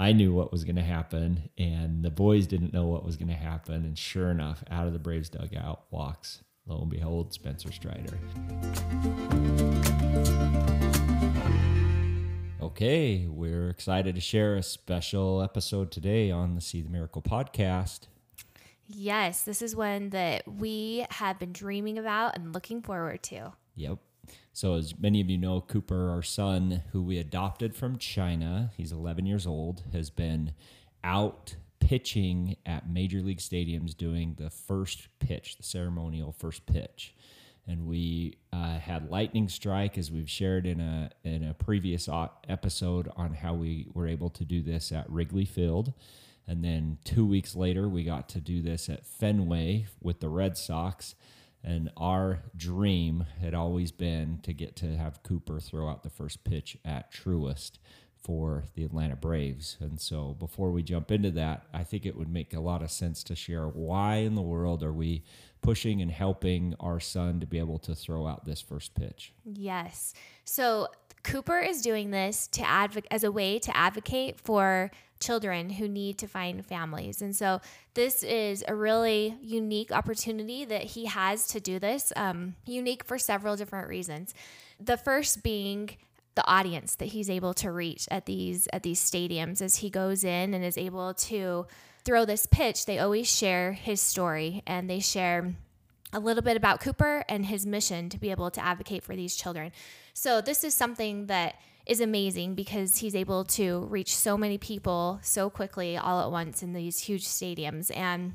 I knew what was going to happen, and the boys didn't know what was going to happen. And sure enough, out of the Braves dugout walks, lo and behold, Spencer Strider. Okay, we're excited to share a special episode today on the See the Miracle podcast. Yes, this is one that we have been dreaming about and looking forward to. Yep. So, as many of you know, Cooper, our son, who we adopted from China, he's 11 years old, has been out pitching at major league stadiums doing the first pitch, the ceremonial first pitch. And we uh, had lightning strike, as we've shared in a in a previous episode on how we were able to do this at Wrigley Field. And then two weeks later, we got to do this at Fenway with the Red Sox. And our dream had always been to get to have Cooper throw out the first pitch at Truist for the Atlanta Braves. And so before we jump into that, I think it would make a lot of sense to share why in the world are we pushing and helping our son to be able to throw out this first pitch? Yes. So Cooper is doing this to advocate as a way to advocate for children who need to find families. And so this is a really unique opportunity that he has to do this, um, unique for several different reasons. The first being the audience that he's able to reach at these at these stadiums as he goes in and is able to throw this pitch they always share his story and they share a little bit about Cooper and his mission to be able to advocate for these children. So this is something that is amazing because he's able to reach so many people so quickly all at once in these huge stadiums. And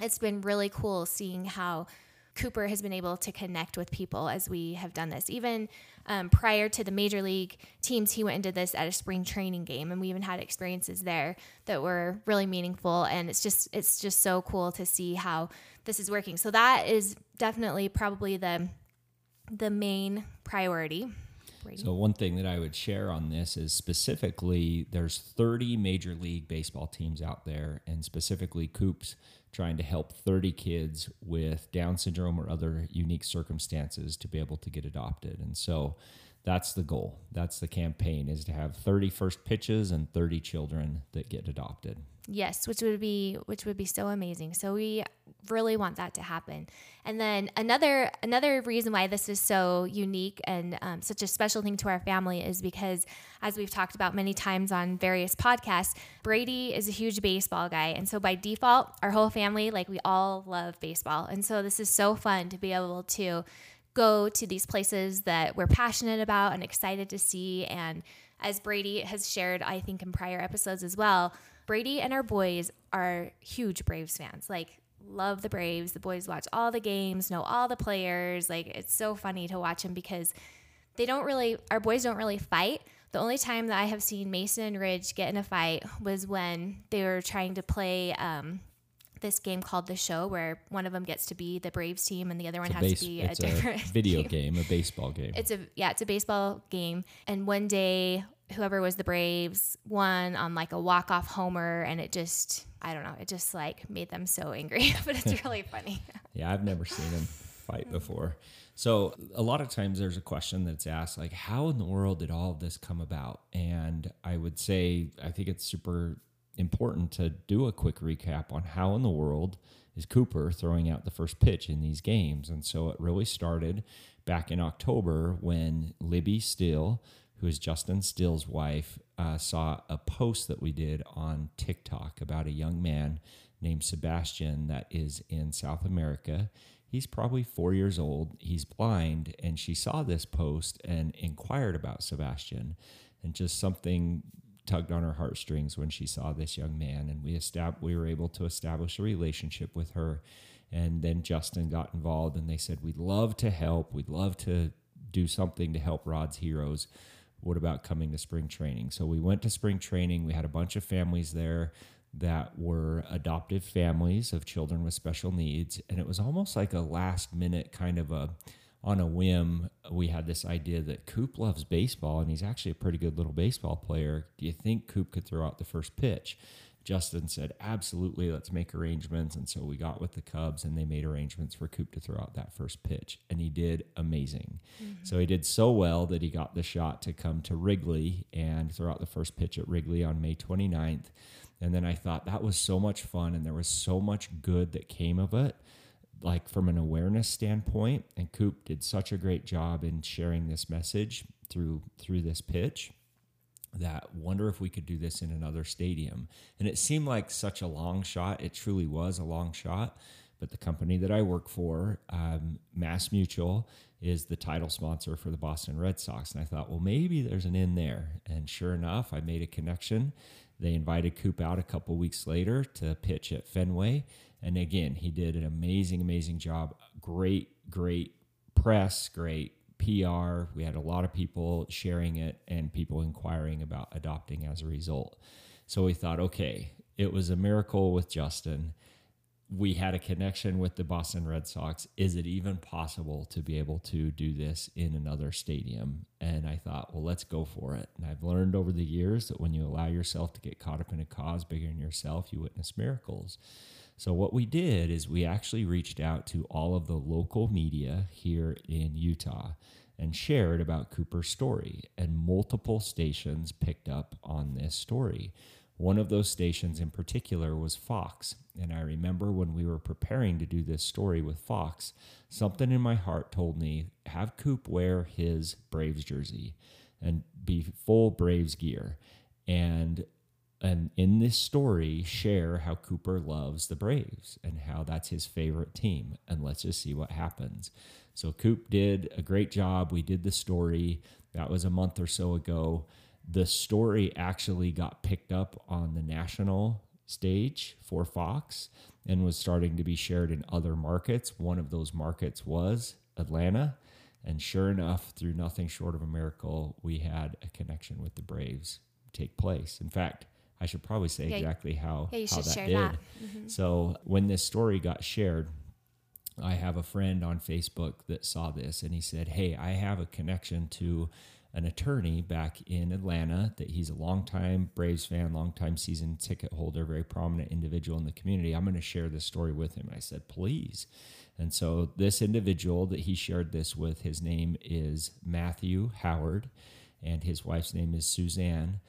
it's been really cool seeing how Cooper has been able to connect with people as we have done this. Even um, prior to the major league teams, he went did this at a spring training game, and we even had experiences there that were really meaningful. And it's just it's just so cool to see how this is working. So that is definitely probably the the main priority so one thing that I would share on this is specifically there's 30 major league baseball teams out there and specifically Coops trying to help 30 kids with Down syndrome or other unique circumstances to be able to get adopted. And so that's the goal. That's the campaign is to have 30 first pitches and 30 children that get adopted. Yes, which would be which would be so amazing. So we really want that to happen. And then another another reason why this is so unique and um, such a special thing to our family is because, as we've talked about many times on various podcasts, Brady is a huge baseball guy, and so by default, our whole family like we all love baseball, and so this is so fun to be able to go to these places that we're passionate about and excited to see and as Brady has shared, I think in prior episodes as well, Brady and our boys are huge Braves fans. Like, love the Braves. The boys watch all the games, know all the players. Like, it's so funny to watch them because they don't really, our boys don't really fight. The only time that I have seen Mason and Ridge get in a fight was when they were trying to play um, this game called The Show, where one of them gets to be the Braves team and the other one has base, to be a different a video team. game, a baseball game. It's a yeah, it's a baseball game. And one day whoever was the Braves won on like a walk off homer, and it just I don't know, it just like made them so angry. but it's really funny. yeah, I've never seen them fight before. So a lot of times there's a question that's asked like, how in the world did all of this come about? And I would say I think it's super important to do a quick recap on how in the world is Cooper throwing out the first pitch in these games. And so it really started back in October when Libby Steele who is Justin Steele's wife, uh, saw a post that we did on TikTok about a young man named Sebastian that is in South America. He's probably four years old. He's blind, and she saw this post and inquired about Sebastian, and just something tugged on her heartstrings when she saw this young man. And we estab- we were able to establish a relationship with her. And then Justin got involved, and they said, "We'd love to help. We'd love to do something to help Rod's Heroes." what about coming to spring training? So we went to spring training. We had a bunch of families there that were adoptive families of children with special needs. And it was almost like a last minute kind of a, on a whim, we had this idea that Coop loves baseball and he's actually a pretty good little baseball player. Do you think Coop could throw out the first pitch? Justin said, absolutely, let's make arrangements. And so we got with the Cubs and they made arrangements for Coop to throw out that first pitch. And he did amazing. Mm-hmm. So he did so well that he got the shot to come to Wrigley and throw out the first pitch at Wrigley on May 29th. And then I thought that was so much fun and there was so much good that came of it, like from an awareness standpoint. And Coop did such a great job in sharing this message through through this pitch that wonder if we could do this in another stadium. And it seemed like such a long shot. It truly was a long shot. But the company that I work for, um, Mass Mutual, is the title sponsor for the Boston Red Sox. And I thought, well, maybe there's an in there. And sure enough, I made a connection. They invited Coop out a couple weeks later to pitch at Fenway. And again, he did an amazing, amazing job. Great, great press, great PR. We had a lot of people sharing it and people inquiring about adopting as a result. So we thought, okay, it was a miracle with Justin. We had a connection with the Boston Red Sox. Is it even possible to be able to do this in another stadium? And I thought, well, let's go for it. And I've learned over the years that when you allow yourself to get caught up in a cause bigger than yourself, you witness miracles. So, what we did is we actually reached out to all of the local media here in Utah and shared about Cooper's story, and multiple stations picked up on this story. One of those stations in particular was Fox. And I remember when we were preparing to do this story with Fox, something in my heart told me have Coop wear his Braves jersey and be full Braves gear. And and in this story share how Cooper loves the Braves and how that's his favorite team. And let's just see what happens. So Coop did a great job. We did the story. That was a month or so ago. The story actually got picked up on the national stage for Fox and was starting to be shared in other markets. One of those markets was Atlanta. And sure enough, through nothing short of a miracle, we had a connection with the Braves take place. In fact, I should probably say yeah, exactly how, yeah, how that did. That. Mm-hmm. So when this story got shared, I have a friend on Facebook that saw this and he said, Hey, I have a connection to an attorney back in Atlanta that he's a longtime Braves fan, longtime season ticket holder, very prominent individual in the community. I'm going to share this story with him. I said, Please. And so this individual that he shared this with, his name is Matthew Howard, and his wife's name is Suzanne.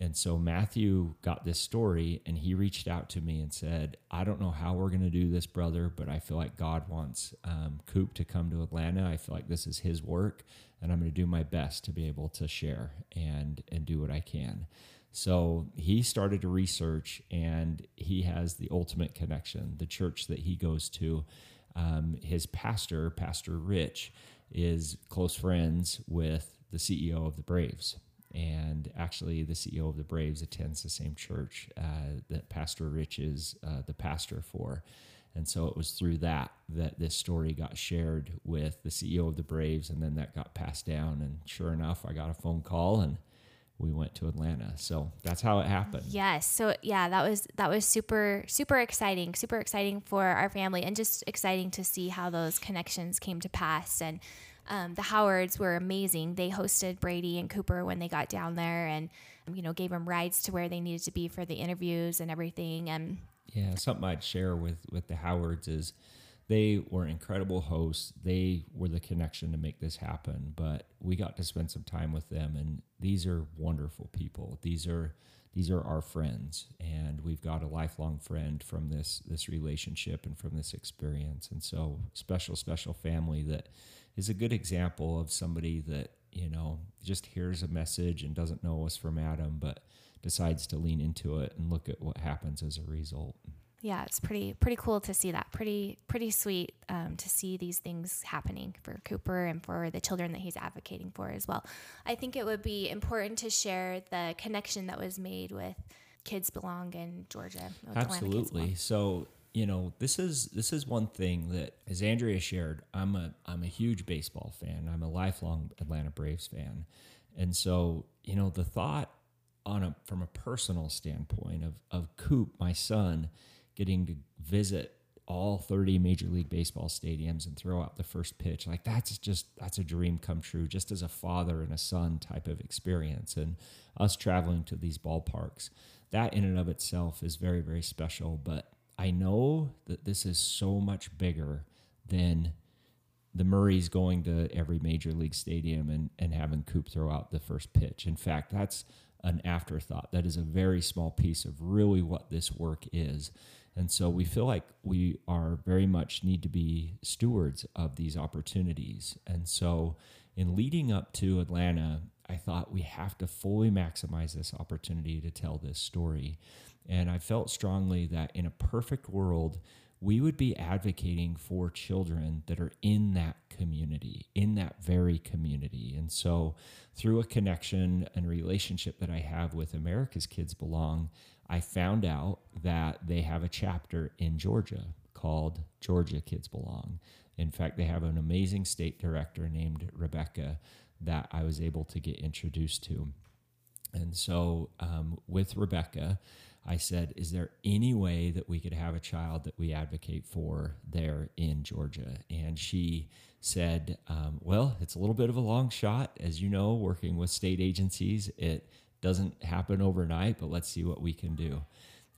And so Matthew got this story and he reached out to me and said, I don't know how we're going to do this, brother, but I feel like God wants um, Coop to come to Atlanta. I feel like this is his work and I'm going to do my best to be able to share and, and do what I can. So he started to research and he has the ultimate connection. The church that he goes to, um, his pastor, Pastor Rich, is close friends with the CEO of the Braves and actually the CEO of the Braves attends the same church uh, that Pastor Rich is uh, the pastor for. And so it was through that that this story got shared with the CEO of the Braves, and then that got passed down. And sure enough, I got a phone call, and we went to Atlanta. So that's how it happened. Yes. So yeah, that was that was super super exciting, super exciting for our family, and just exciting to see how those connections came to pass. And um, the Howards were amazing. They hosted Brady and Cooper when they got down there, and you know gave them rides to where they needed to be for the interviews and everything. And yeah, something I'd share with with the Howards is they were incredible hosts. They were the connection to make this happen. But we got to spend some time with them, and these are wonderful people. These are these are our friends, and we've got a lifelong friend from this this relationship and from this experience. And so special, special family that is a good example of somebody that you know just hears a message and doesn't know us from Adam, but decides to lean into it and look at what happens as a result. Yeah, it's pretty pretty cool to see that. Pretty pretty sweet um, to see these things happening for Cooper and for the children that he's advocating for as well. I think it would be important to share the connection that was made with Kids Belong in Georgia. Absolutely. So you know, this is this is one thing that, as Andrea shared, I'm a I'm a huge baseball fan. I'm a lifelong Atlanta Braves fan, and so you know the thought on a from a personal standpoint of of Coop, my son, getting to visit all 30 major league baseball stadiums and throw out the first pitch like that's just that's a dream come true just as a father and a son type of experience and us traveling to these ballparks that in and of itself is very, very special. But I know that this is so much bigger than the Murray's going to every major league stadium and, and having Coop throw out the first pitch. In fact, that's an afterthought. That is a very small piece of really what this work is. And so we feel like we are very much need to be stewards of these opportunities. And so in leading up to Atlanta, I thought we have to fully maximize this opportunity to tell this story. And I felt strongly that in a perfect world, we would be advocating for children that are in that community, in that very community. And so, through a connection and relationship that I have with America's Kids Belong, I found out that they have a chapter in Georgia called Georgia Kids Belong. In fact, they have an amazing state director named Rebecca that I was able to get introduced to. And so, um, with Rebecca, I said, Is there any way that we could have a child that we advocate for there in Georgia? And she said, um, Well, it's a little bit of a long shot. As you know, working with state agencies, it doesn't happen overnight, but let's see what we can do.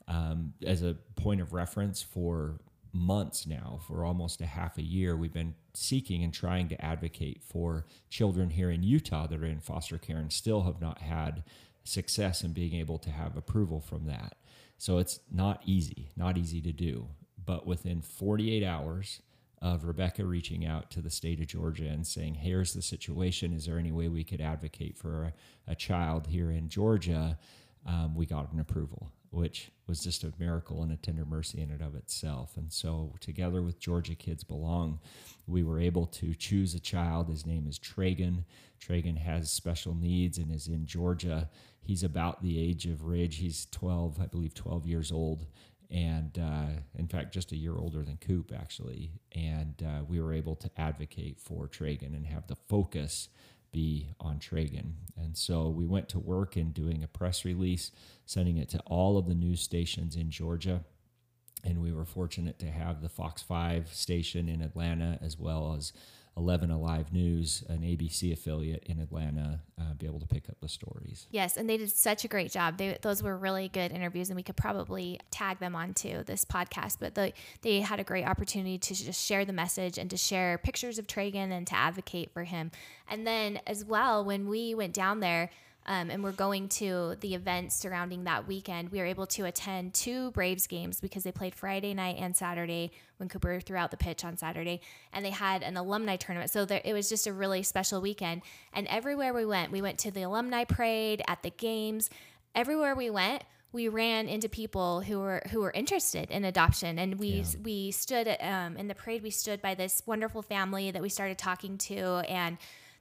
Um, as a point of reference for months now, for almost a half a year, we've been seeking and trying to advocate for children here in Utah that are in foster care and still have not had success and being able to have approval from that. So it's not easy, not easy to do. But within 48 hours of Rebecca reaching out to the state of Georgia and saying, here's the situation. Is there any way we could advocate for a, a child here in Georgia? Um, we got an approval, which was just a miracle and a tender mercy in and of itself. And so, together with Georgia Kids Belong, we were able to choose a child. His name is Tragan. Tragan has special needs and is in Georgia. He's about the age of Ridge. He's 12, I believe, 12 years old. And uh, in fact, just a year older than Coop, actually. And uh, we were able to advocate for Tragan and have the focus be on Tragan. And so we went to work in doing a press release, sending it to all of the news stations in Georgia. And we were fortunate to have the Fox 5 station in Atlanta as well as 11 Alive News, an ABC affiliate in Atlanta, uh, be able to pick up the stories. Yes, and they did such a great job. They, those were really good interviews, and we could probably tag them onto this podcast. But the, they had a great opportunity to just share the message and to share pictures of Tragan and to advocate for him. And then, as well, when we went down there, um, and we're going to the events surrounding that weekend, we were able to attend two Braves games because they played Friday night and Saturday when Cooper threw out the pitch on Saturday, and they had an alumni tournament. So there, it was just a really special weekend. And everywhere we went, we went to the alumni parade, at the games, everywhere we went, we ran into people who were who were interested in adoption, and we yeah. we stood um, in the parade. We stood by this wonderful family that we started talking to, and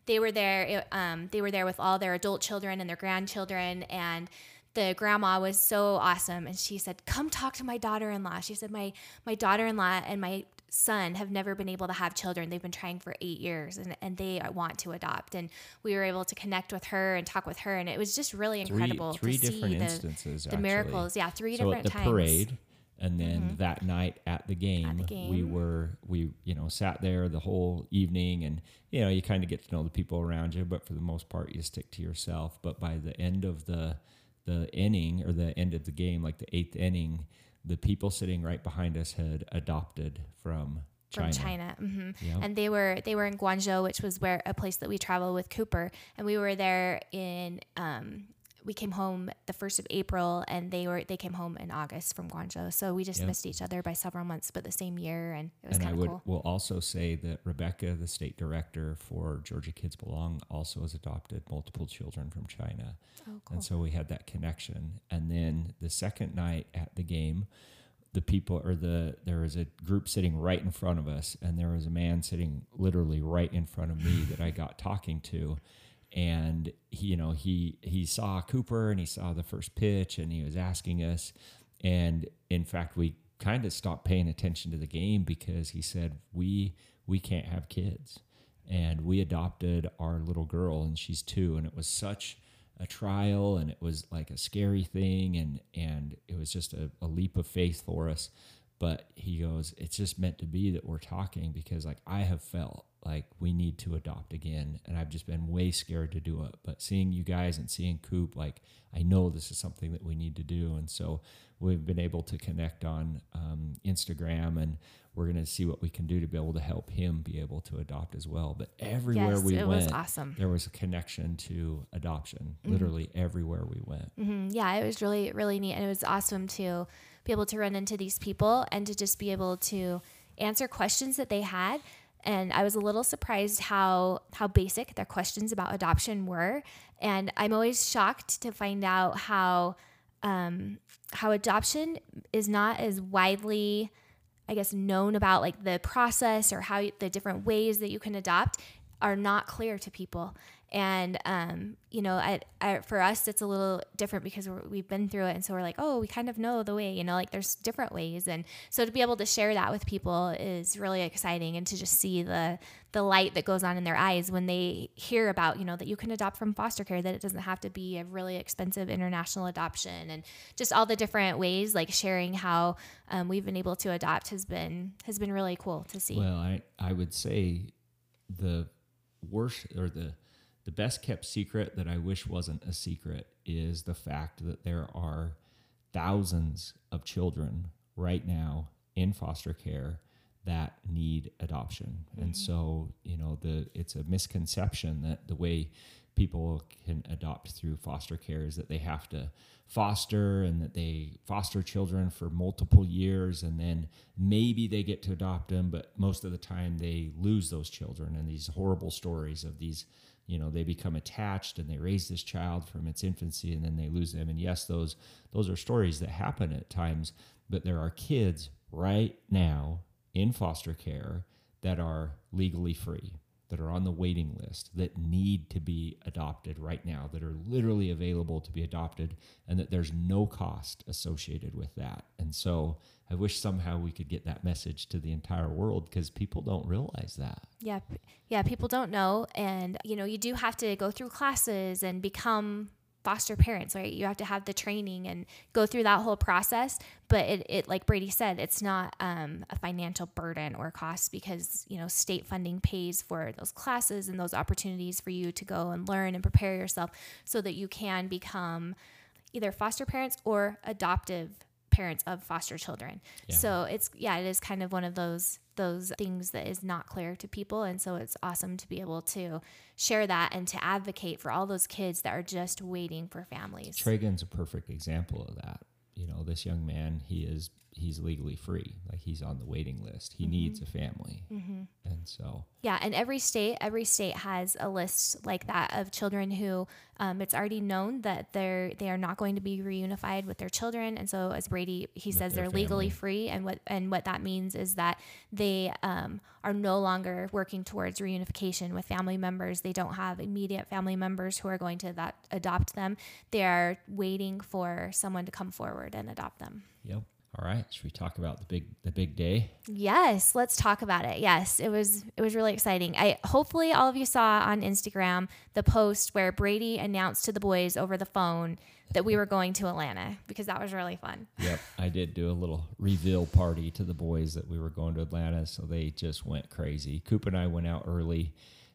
they were there. Um, they were there with all their adult children and their grandchildren, and the grandma was so awesome. And she said, "Come talk to my daughter-in-law." She said, "My my daughter-in-law and my son have never been able to have children. They've been trying for eight years and, and they want to adopt. And we were able to connect with her and talk with her. And it was just really incredible three, three to different see instances, the, the miracles. Yeah, three so different at the times. parade, and then mm-hmm. that night at the, game, at the game, we were we you know sat there the whole evening and you know you kind of get to know the people around you but for the most part you stick to yourself but by the end of the the inning or the end of the game like the eighth inning the people sitting right behind us had adopted from China. From China, mm-hmm. yep. and they were they were in Guangzhou, which was where a place that we travel with Cooper, and we were there in um, we came home the first of April, and they were they came home in August from Guangzhou. So we just yep. missed each other by several months, but the same year, and it was kind of cool. I will also say that Rebecca, the state director for Georgia Kids Belong, also has adopted multiple children from China, oh, cool. and so we had that connection. And then the second night at the game, the people or the there was a group sitting right in front of us, and there was a man sitting literally right in front of me that I got talking to and he, you know he he saw Cooper and he saw the first pitch and he was asking us. And in fact we kind of stopped paying attention to the game because he said we we can't have kids. And we adopted our little girl and she's 2 and it was such a trial and it was like a scary thing and and it was just a, a leap of faith for us. But he goes, it's just meant to be that we're talking because like I have felt like we need to adopt again, and I've just been way scared to do it. But seeing you guys and seeing Coop, like I know this is something that we need to do, and so we've been able to connect on um, Instagram, and we're gonna see what we can do to be able to help him be able to adopt as well. But everywhere Yes, we it went, was awesome. there was a connection to adoption. Literally everywhere we went. hmm Yeah, it was really, really neat. And it was awesome to be able to run into these people and to just be able to answer questions that they had. And I was a little surprised how how basic their questions about adoption were. And I'm always shocked to find out how um, how adoption is not as widely I guess known about like the process or how the different ways that you can adopt are not clear to people. And um, you know, I, I, for us, it's a little different because we're, we've been through it, and so we're like, oh, we kind of know the way. You know, like there's different ways, and so to be able to share that with people is really exciting, and to just see the the light that goes on in their eyes when they hear about, you know, that you can adopt from foster care, that it doesn't have to be a really expensive international adoption, and just all the different ways, like sharing how um, we've been able to adopt has been has been really cool to see. Well, I, I would say the worst or the the best kept secret that I wish wasn't a secret is the fact that there are thousands of children right now in foster care that need adoption. And mm-hmm. so, you know, the it's a misconception that the way people can adopt through foster care is that they have to foster and that they foster children for multiple years and then maybe they get to adopt them but most of the time they lose those children and these horrible stories of these you know they become attached and they raise this child from its infancy and then they lose them. And yes those those are stories that happen at times but there are kids right now in foster care that are legally free that are on the waiting list that need to be adopted right now that are literally available to be adopted and that there's no cost associated with that. And so i wish somehow we could get that message to the entire world because people don't realize that. Yeah, yeah, people don't know, and you know, you do have to go through classes and become foster parents, right? You have to have the training and go through that whole process. But it, it like Brady said, it's not um, a financial burden or cost because you know state funding pays for those classes and those opportunities for you to go and learn and prepare yourself so that you can become either foster parents or adoptive parents of foster children. Yeah. So it's yeah, it is kind of one of those those things that is not clear to people and so it's awesome to be able to share that and to advocate for all those kids that are just waiting for families. Tragan's a perfect example of that. You know, this young man, he is he's legally free. Like he's on the waiting list. He needs a family. And so Yeah, and every state, every state has a list like that of children who um, it's already known that they're they are not going to be reunified with their children, and so as Brady he says they're legally free, and what and what that means is that they um, are no longer working towards reunification with family members. They don't have immediate family members who are going to that adopt them. They are waiting for someone to come forward and adopt them. Yep. All right. Should we talk about the big the big day? Yes, let's talk about it. Yes, it was it was really exciting. I hopefully all of you saw on Instagram the post where Brady announced to the boys over the phone that we were going to Atlanta because that was really fun. Yep. I did do a little reveal party to the boys that we were going to Atlanta, so they just went crazy. Coop and I went out early.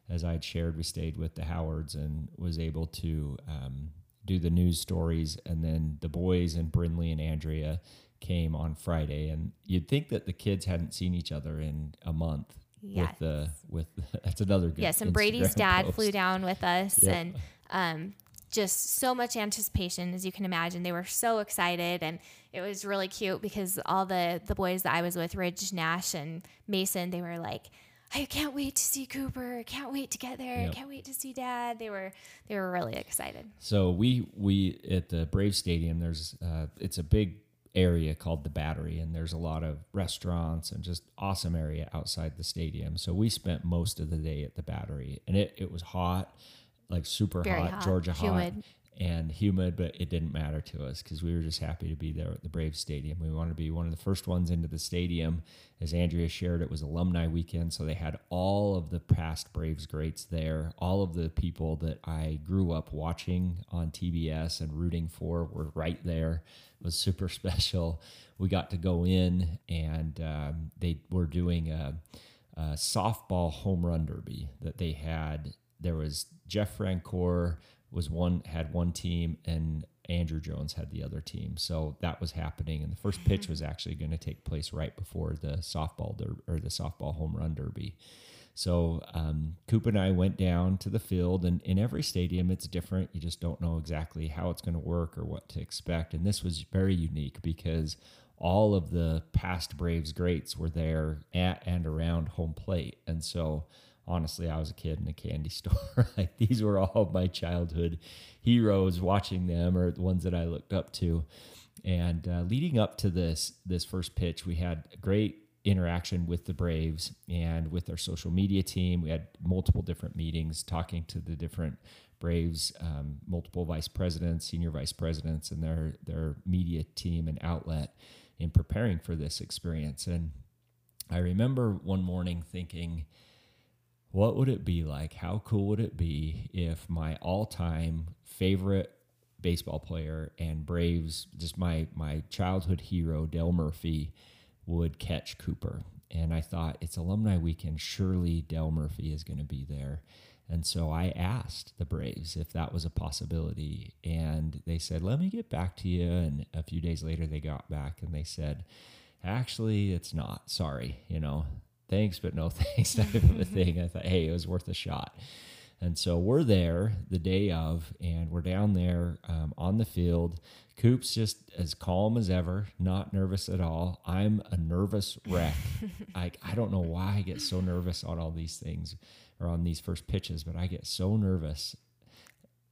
As I had shared, we stayed with the Howards and was able to um, do the news stories. And then the boys and Brinley and Andrea came on Friday. And you'd think that the kids hadn't seen each other in a month. Yes. With the with that's another good. Yes, and Brady's dad post. flew down with us Yep. and um just so much anticipation as you can imagine. They were so excited and it was really cute because all the the boys that I was with, Ridge, Nash and Mason, they were like I can't wait to see Cooper. I can't wait to get there. I Yep. can't wait to see dad. They were they were really excited. So we we at the Brave Stadium. There's uh, it's a big area called the Battery, and there's a lot of restaurants and just awesome area outside the stadium. So we spent most of the day at the Battery, and it it was hot, like super hot, hot, Georgia humid. hot. And humid, but it didn't matter to us because we were just happy to be there at the Braves Stadium. We wanted to be one of the first ones into the stadium. As Andrea shared, it was alumni weekend, so they had all of the past Braves greats there. All of the people that I grew up watching on TBS and rooting for were right there. It was super special. We got to go in, and um, they were doing a, a softball home run derby that they had. There was Jeff Francoeur was one had one team and Andruw Jones had the other team. So that was happening, and the first pitch was actually going to take place right before the softball der- or the softball home run derby. So um, Coop and I went down to the field, and in every stadium it's different. You just don't know exactly how it's going to work or what to expect. And this was very unique because all of the past Braves greats were there at and around home plate, and so honestly, I was a kid in a candy store. like these were all my childhood heroes. Watching them or the ones that I looked up to. And uh, leading up to this this first pitch, we had great interaction with the Braves and with our social media team. We had multiple different meetings talking to the different Braves, um, multiple vice presidents, senior vice presidents, and their their media team and outlet in preparing for this experience. And I remember one morning thinking, what would it be like? How cool would it be if my all-time favorite baseball player and Braves, just my my childhood hero, Dale Murphy, would catch Cooper? And I thought it's alumni weekend. Surely Dale Murphy is going to be there. And so I asked the Braves if that was a possibility. And they said, let me get back to you. And a few days later, they got back and they said, actually, it's not. Sorry. You know, thanks, but no thanks type of a thing. I thought, hey, it was worth a shot. And so we're there the day of, and we're down there um, on the field. Coop's just as calm as ever, not nervous at all. I'm a nervous wreck. I, I don't know why I get so nervous on all these things or on these first pitches, but I get so nervous.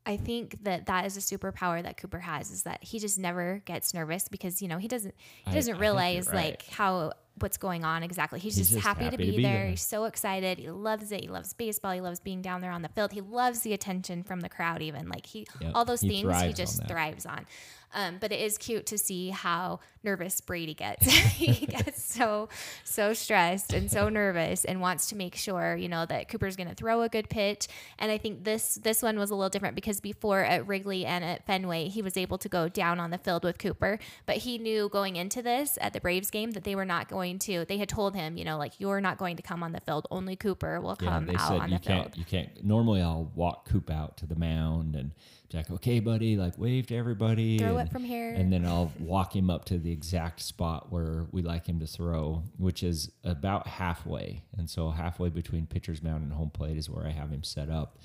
I think that that is a superpower that Cooper has is that he just never gets nervous because you know he doesn't he doesn't I, I realize right. like how what's going on exactly. He's, He's just, just, happy, happy to, be, to be there. there. He's so excited. He loves it. He loves baseball. He loves being down there on the field. He loves the attention from the crowd. Even like he, yep. all those he things, he just thrives on. Um, but it is cute to see how nervous Brady gets. he gets so so stressed and so nervous and wants to make sure you know that Cooper's going to throw a good pitch. And I think this this one was a little different because before at Wrigley and at Fenway he was able to go down on the field with Cooper, but he knew going into this at the Braves game that they were not going to. They had told him, you know, like you're not going to come on the field. Only Cooper will come yeah, out on the field. Can't, you can't. Normally, I'll walk Coop out to the mound and Jack, okay, buddy, like wave to everybody. Throw and, it from here. And then I'll walk him up to the exact spot where we like him to throw, which is about halfway. And so halfway between pitcher's mound and home plate is where I have him set up.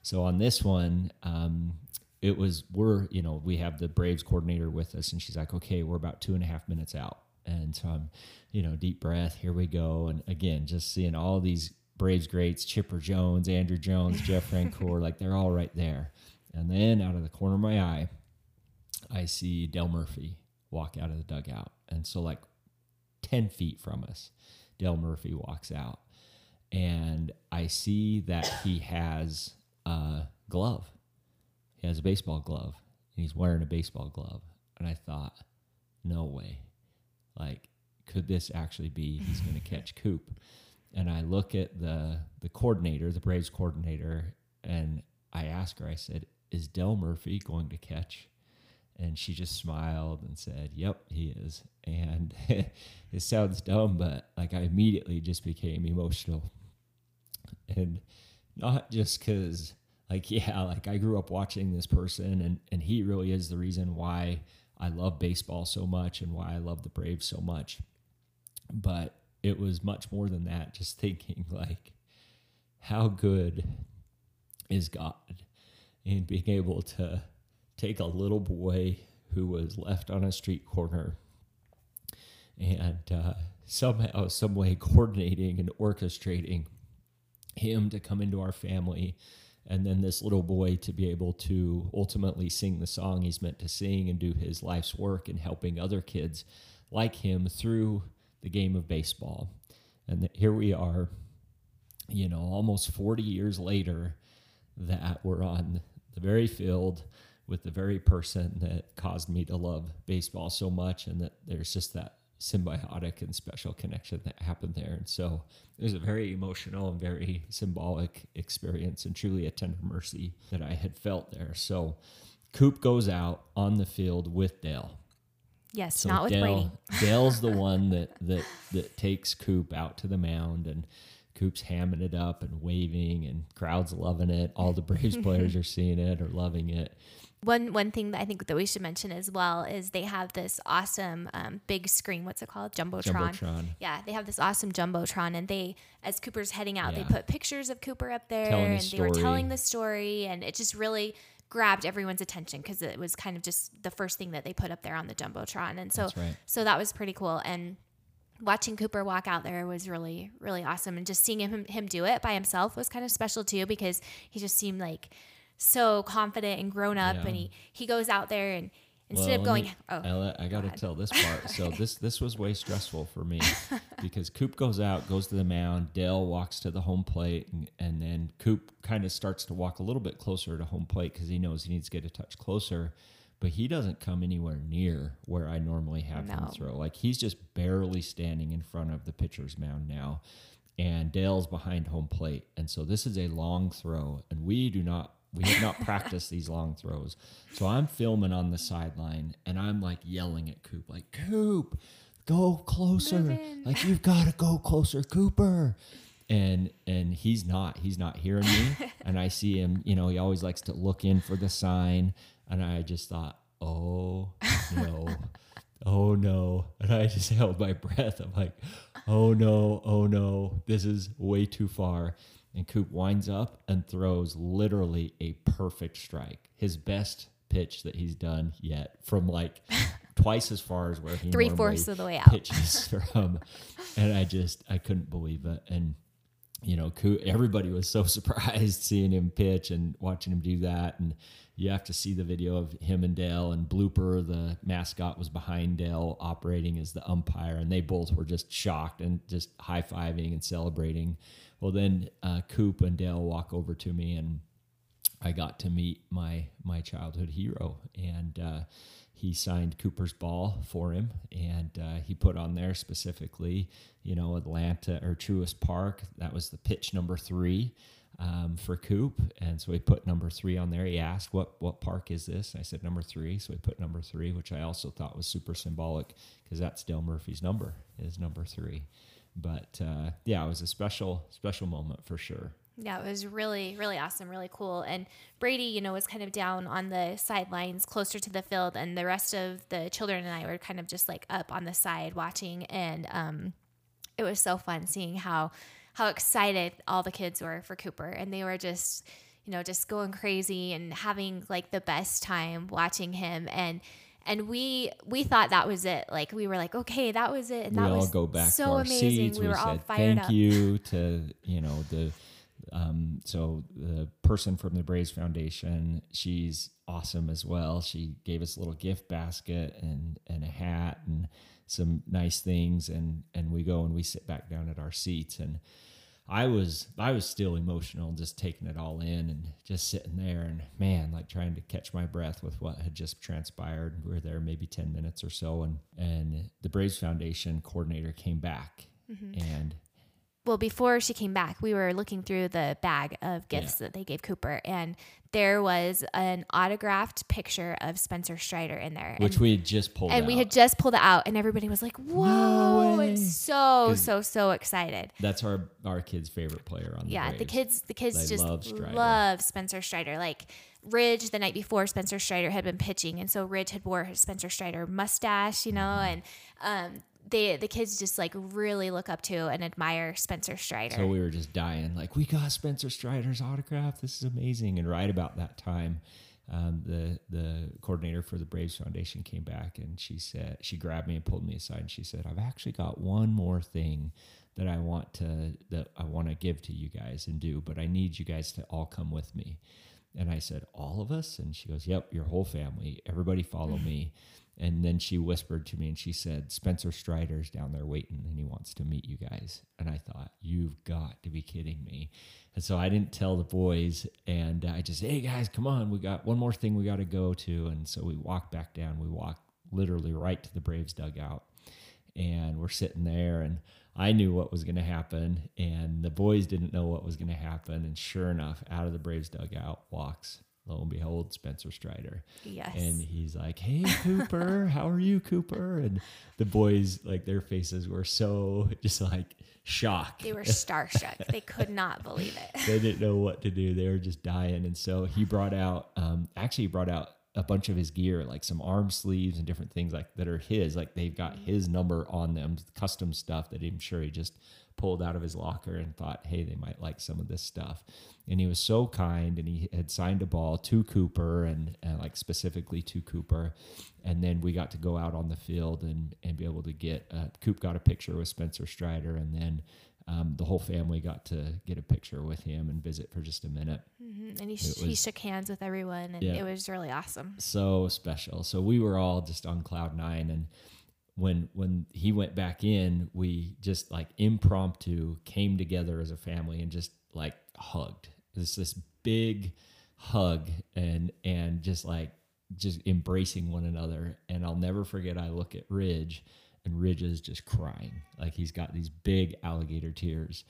So on this one, um, it was we're you know we have the Braves coordinator with us, and she's like, okay, we're about two and a half minutes out, and so I'm, you know, deep breath, here we go, and again, just seeing all these Braves greats, Chipper Jones, Andruw Jones, Jeff Francoeur, like they're all right there. And then out of the corner of my eye, I see Dale Murphy walk out of the dugout. And so, like 10 feet from us, Dale Murphy walks out. And I see that he has a glove. He has a baseball glove. And he's wearing a baseball glove. And I thought, no way. Like, could this actually be he's going to catch Coop? And I look at the the coordinator, the Braves coordinator, and I ask her, I said, is Dale Murphy going to catch? And she just smiled and said, Yep, he is. And it sounds dumb, but like I immediately just became emotional. And not just because, like, yeah, like I grew up watching this person, and, and he really is the reason why I love baseball so much and why I love the Braves so much. But it was much more than that, just thinking, like, how good is God? And being able to take a little boy who was left on a street corner and uh, somehow, some way, coordinating and orchestrating him to come into our family, and then this little boy to be able to ultimately sing the song he's meant to sing and do his life's work and helping other kids like him through the game of baseball. And here we are, you know, almost 40 years later, that we're on the very field with the very person that caused me to love baseball so much, and that there's just that symbiotic and special connection that happened there. And so it was a very emotional and very symbolic experience, and truly a tender mercy that I had felt there. So Coop goes out on the field with Dale. Yes, So not with Dale, Brady. Dale's the one that that that takes Coop out to the mound and Coop's hamming it up and waving and crowds loving it. All the Braves players are seeing it or loving it. One one thing that I think that we should mention as well is they have this awesome um, big screen. What's it called? Jumbotron. Jumbotron. Yeah, they have this awesome jumbotron, and they, as Cooper's heading out, Yeah. they put pictures of Cooper up there, Telling and they were telling the story, and it just really grabbed everyone's attention because it was kind of just the first thing that they put up there on the jumbotron, and so right. so that was pretty cool. And watching Cooper walk out there was really really awesome, and just seeing him him do it by himself was kind of special too because he just seemed like so confident and grown up, Yeah. and he he goes out there and. Instead Well, of going, me- oh, Ella, I got to ahead. tell this part. So this this was way stressful for me because Coop goes out, goes to the mound. Dale walks to the home plate, and, and then Coop kind of starts to walk a little bit closer to home plate because he knows he needs to get a touch closer. But he doesn't come anywhere near where I normally have him throw. Like he's just barely standing in front of the pitcher's mound now. And Dale's behind home plate. And so this is a long throw. And we do not we have not practiced these long throws. So I'm filming on the sideline and I'm like yelling at Coop, like, Coop, go closer. Like you've got to go closer, Cooper. And and he's not. He's not hearing me. and I see him, you know, he always likes to look in for the sign. And I just thought, oh no. Oh no. And I just held my breath. I'm like, oh no, oh no. This is way too far. And Coop winds up and throws literally a perfect strike. His best pitch that he's done yet from like twice as far as where he Three-fourths of the way out. pitches from. And I just I couldn't believe it. And you know, everybody was so surprised seeing him pitch and watching him do that. And you have to see the video of him and Dale and Blooper, the mascot, was behind Dale operating as the umpire, and they both were just shocked and just high fiving and celebrating. Well, then uh, Coop and Dale walk over to me, and I got to meet my my childhood hero, and uh, he signed Cooper's ball for him, and uh, he put on there specifically, you know, Atlanta or Truist Park. That was the pitch number three um, for Coop, and so he put number three on there. He asked, "What what park is this?" I said number three, so he put number three, which I also thought was super symbolic because that's Dale Murphy's number is number three. But uh, yeah, it was a special special moment for sure. Yeah, it was really, really awesome, really cool. And Brady, you know, was kind of down on the sidelines closer to the field, and the rest of the children and I were kind of just like up on the side watching. And um, it was so fun seeing how how excited all the kids were for Cooper, and they were just, you know, just going crazy and having like the best time watching him. And and we we thought that was it. Like we were like, okay, that was it, and we that all was go back so amazing. seats. We, We, were all said fired thank up. you to you know the um, so the person from the Braves Foundation. She's awesome as well. She gave us a little gift basket and and a hat and some nice things and and we go and we sit back down at our seats and I was I was still emotional, just taking it all in and just sitting there and man, like trying to catch my breath with what had just transpired. We were there maybe ten minutes or so, and and the Braves Foundation coordinator came back and well, before she came back, we were looking through the bag of gifts that they gave Cooper, and there was an autographed picture of Spencer Strider in there. which and, we had just pulled and we out. had just pulled it out, and everybody was like, "Whoa!" way. and so so so excited. That's our our kid's favorite player on the Yeah, the kids the kids They just love Strider. love Spencer Strider. Like Ridge the night before Spencer Strider had been pitching, and so Ridge had wore his Spencer Strider mustache, you know, and um, they the kids just like really look up to and admire Spencer Strider. So we were just dying, like we got Spencer Strider's autograph. This is amazing. And right about that time, um, the the coordinator for the Braves Foundation came back and she said she grabbed me and pulled me aside and she said, "I've actually got one more thing that I want to that I want to give to you guys and do, but I need you guys to all come with me." And I said, "All of us?" And she goes, "Yep, your whole family. Everybody follow me." And then she whispered to me and she said, Spencer Strider's down there waiting and he wants to meet you guys. And I thought, you've got to be kidding me. And so I didn't tell the boys. And I just, hey guys, come on. We got one more thing we got to go to. And so we walked back down. We walked literally right to the Braves dugout. And we're sitting there. And I knew what was going to happen. And the boys didn't know what was going to happen. And sure enough, out of the Braves dugout walks lo and behold, Spencer Strider. Yes. And he's like, Hey, Cooper, how are you, Cooper? And the boys, like, their faces were so just like shocked. They were starstruck. they could not believe it. they didn't know what to do. They were just dying. And so he brought out, um, actually, he brought out a bunch of his gear, like some arm sleeves and different things like that are his. Like they've got his number on them, custom stuff that I'm sure he just pulled out of his locker and thought, hey, they might like some of this stuff. And he was so kind and he had signed a ball to Cooper and, and like specifically to Cooper. And then we got to go out on the field and, and be able to get, uh, Coop got a picture with Spencer Strider and then um, the whole family got to get a picture with him and visit for just a minute. Mm-hmm. And he, sh- he shook hands with everyone and yeah, it was really awesome. So special. So we were all just on cloud nine and when when he went back in, we just like impromptu came together as a family and just like hugged. This this big hug and and just like just embracing one another. And I'll never forget. I look at Ridge, and Ridge is just crying like he's got these big alligator tears.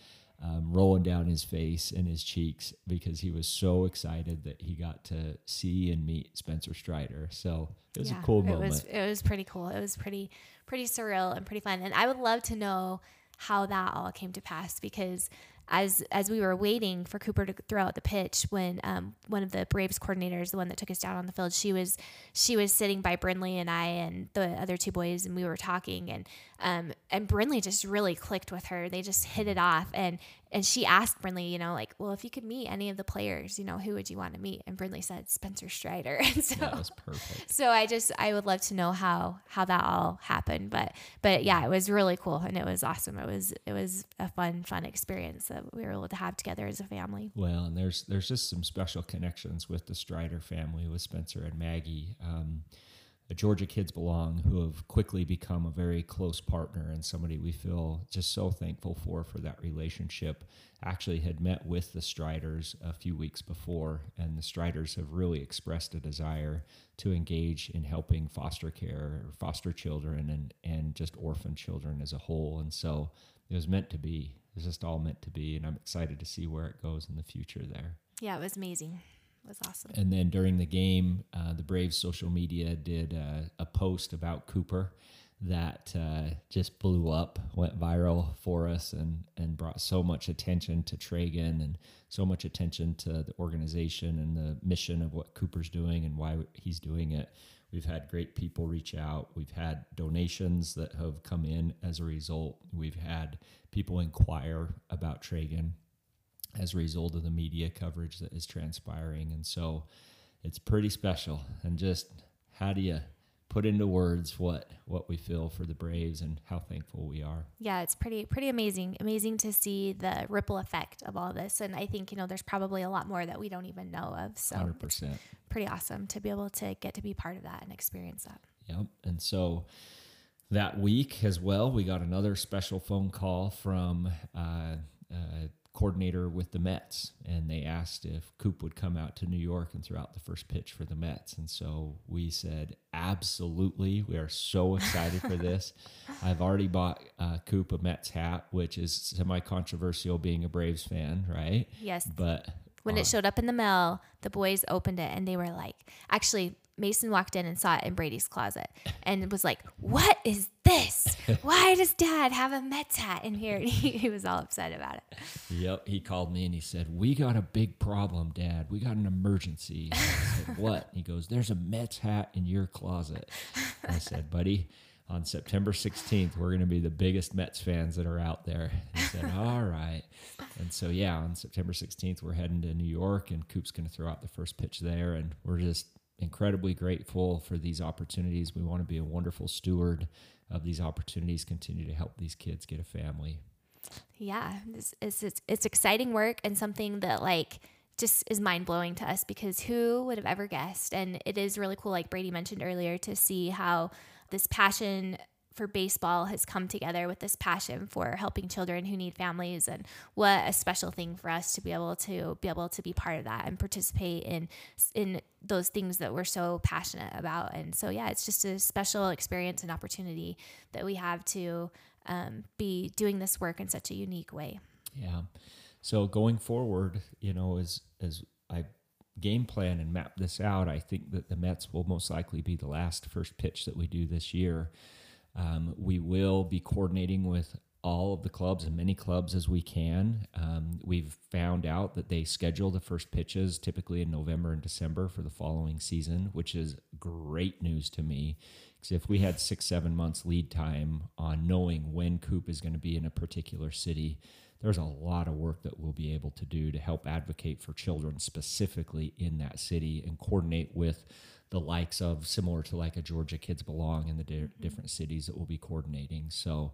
Um, rolling down his face and his cheeks because he was so excited that he got to see and meet Spencer Strider. So it was yeah, a cool moment. It was it was pretty cool. It was pretty pretty surreal and pretty fun. And I would love to know how that all came to pass because as as we were waiting for Cooper to throw out the pitch, when um, one of the Braves coordinators, the one that took us down on the field, she was she was sitting by Brinley and I and the other two boys, and we were talking, and um, and Brinley just really clicked with her. They just hit it off, and and she asked Brinley, you know, like, well, if you could meet any of the players, you know, who would you want to meet? And Brinley said Spencer Strider. And so that was perfect. So I just I would love to know how how that all happened, but but yeah, it was really cool and it was awesome. It was it was a fun fun experience that we were able to have together as a family. Well, and there's there's just some special connections with the Strider family with Spencer and Maggie. Um, the Georgia Kids Belong, who have quickly become a very close partner and somebody we feel just so thankful for for that relationship. Actually, had met with the Striders a few weeks before, and the Striders have really expressed a desire to engage in helping foster care, foster children, and and just orphan children as a whole. And so it was meant to be. It's just all meant to be, and I'm excited to see where it goes in the future there. Yeah, it was amazing was awesome. And then during the game, uh, the Braves social media did uh, a post about Cooper that uh, just blew up, went viral for us, and and brought so much attention to Traegen and so much attention to the organization and the mission of what Cooper's doing and why he's doing it. We've had great people reach out. We've had donations that have come in as a result. We've had people inquire about Traegen as a result of the media coverage that is transpiring. And so it's pretty special. And just how do you put into words what what we feel for the Braves and how thankful we are. Yeah, it's pretty pretty amazing. Amazing to see the ripple effect of all this. And I think, you know, there's probably a lot more that we don't even know of. So 100%. pretty awesome to be able to get to be part of that and experience that. Yep. And so that week as well, we got another special phone call from uh, uh, coordinator with the Mets, and they asked if Coop would come out to New York and throw out the first pitch for the Mets. And so we said, absolutely. We are so excited for this. I've already bought uh, Coop a Mets hat, which is semi controversial being a Braves fan, right? Yes. But when uh, it showed up in the mail, the boys opened it and they were like, actually, Mason walked in and saw it in Brady's closet and was like, What is this? Why does dad have a Mets hat in here? And he, he, was all upset about it. Yep. He called me and he said, We got a big problem, dad. We got an emergency. I said, What? He goes, There's a Mets hat in your closet. I said, Buddy, on September 16th, we're going to be the biggest Mets fans that are out there. He said, All right. And so, yeah, on September 16th, we're heading to New York and Coop's going to throw out the first pitch there. And we're just incredibly grateful for these opportunities. We want to be a wonderful steward of these opportunities, continue to help these kids get a family. Yeah, it's, it's, it's, it's exciting work and something that like just is mind blowing to us because who would have ever guessed? And it is really cool, like Brady mentioned earlier, to see how this passion for baseball has come together with this passion for helping children who need families and what a special thing for us to be able to be able to be part of that and participate in in those things that we're so passionate about. And so yeah it's just a special experience and opportunity that we have to um, be doing this work in such a unique way. Yeah. So going forward you know as as i game plan and map this out i think that the mets will most likely be the last first pitch that we do this year um, we will be coordinating with all of the clubs, as many clubs as we can. Um, we've found out that they schedule the first pitches typically in November and December for the following season, which is great news to me. Because if we had six, seven months lead time on knowing when Coop is going to be in a particular city, there's a lot of work that we'll be able to do to help advocate for children specifically in that city and coordinate with the likes of similar to like a Georgia Kids Belong in the di- mm-hmm. different cities that we'll be coordinating. So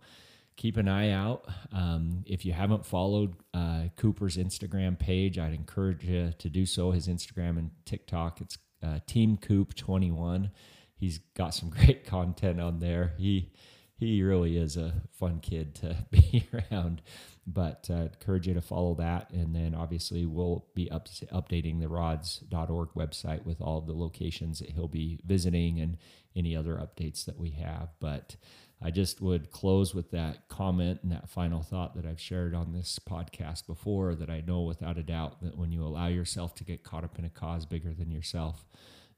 keep an eye out. Um, if you haven't followed uh, Cooper's Instagram page, I'd encourage you to do so. His Instagram and TikTok, it's uh, Team Coop 21. He's got some great content on there. He he really is a fun kid to be around. But uh, encourage you to follow that. And then obviously, we'll be up, updating the rods.org website with all the locations that he'll be visiting and any other updates that we have. But I just would close with that comment and that final thought that I've shared on this podcast before that I know without a doubt that when you allow yourself to get caught up in a cause bigger than yourself,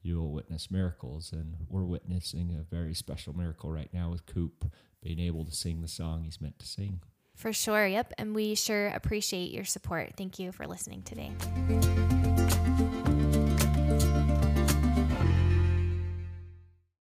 you will witness miracles. And we're witnessing a very special miracle right now with Coop being able to sing the song he's meant to sing. For sure. Yep. And we sure appreciate your support. Thank you for listening today.